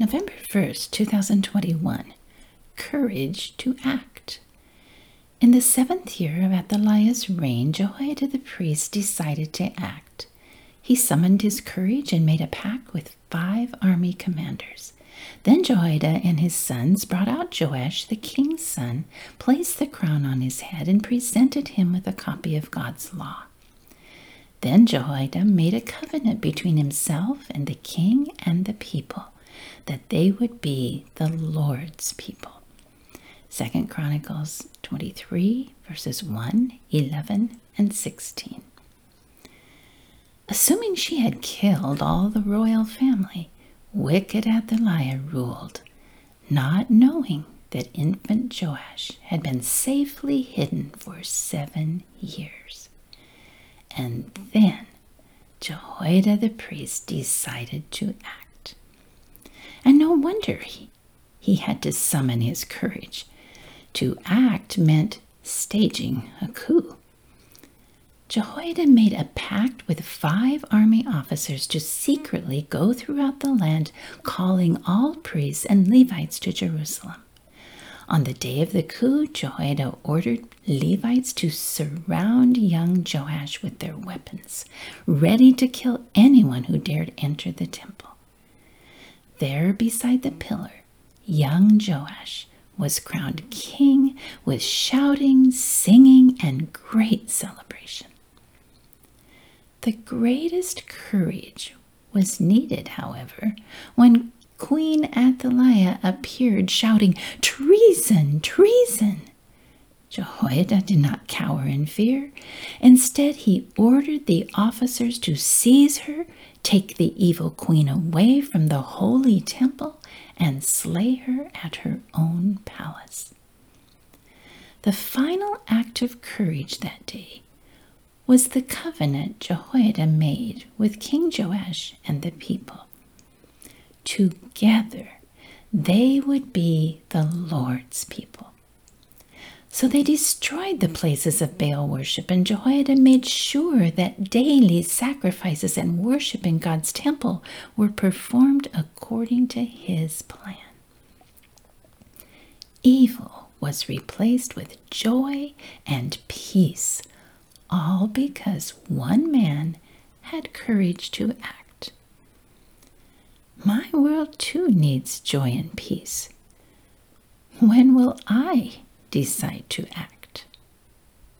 November 1st, 2021. Courage to act. In the seventh year of Athaliah's reign, Jehoiada the priest decided to act. He summoned his courage and made a pact with five army commanders. Then Jehoiada and his sons brought out Joash, the king's son, placed the crown on his head, and presented him with a copy of God's law. Then Jehoiada made a covenant between himself and the king and the people that they would be the Lord's people. Second Chronicles 23, verses 1, 11, and 16. Assuming she had killed all the royal family, wicked Athaliah ruled, not knowing that infant Joash had been safely hidden for seven years. And then Jehoiada the priest decided to act. And no wonder he, he had to summon his courage. To act meant staging a coup. Jehoiada made a pact with five army officers to secretly go throughout the land, calling all priests and Levites to Jerusalem. On the day of the coup, Jehoiada ordered Levites to surround young Joash with their weapons, ready to kill anyone who dared enter the temple. There, beside the pillar, young Joash was crowned king with shouting, singing, and great celebration. The greatest courage was needed, however, when Queen Athaliah appeared shouting, Treason! Treason! Jehoiada did not cower in fear. Instead, he ordered the officers to seize her, take the evil queen away from the holy temple, and slay her at her own palace. The final act of courage that day was the covenant Jehoiada made with King Joash and the people. Together, they would be the Lord's people. So they destroyed the places of Baal worship, and Jehoiada made sure that daily sacrifices and worship in God's temple were performed according to his plan. Evil was replaced with joy and peace all because one man had courage to act. My world too needs joy and peace. When will I decide to act?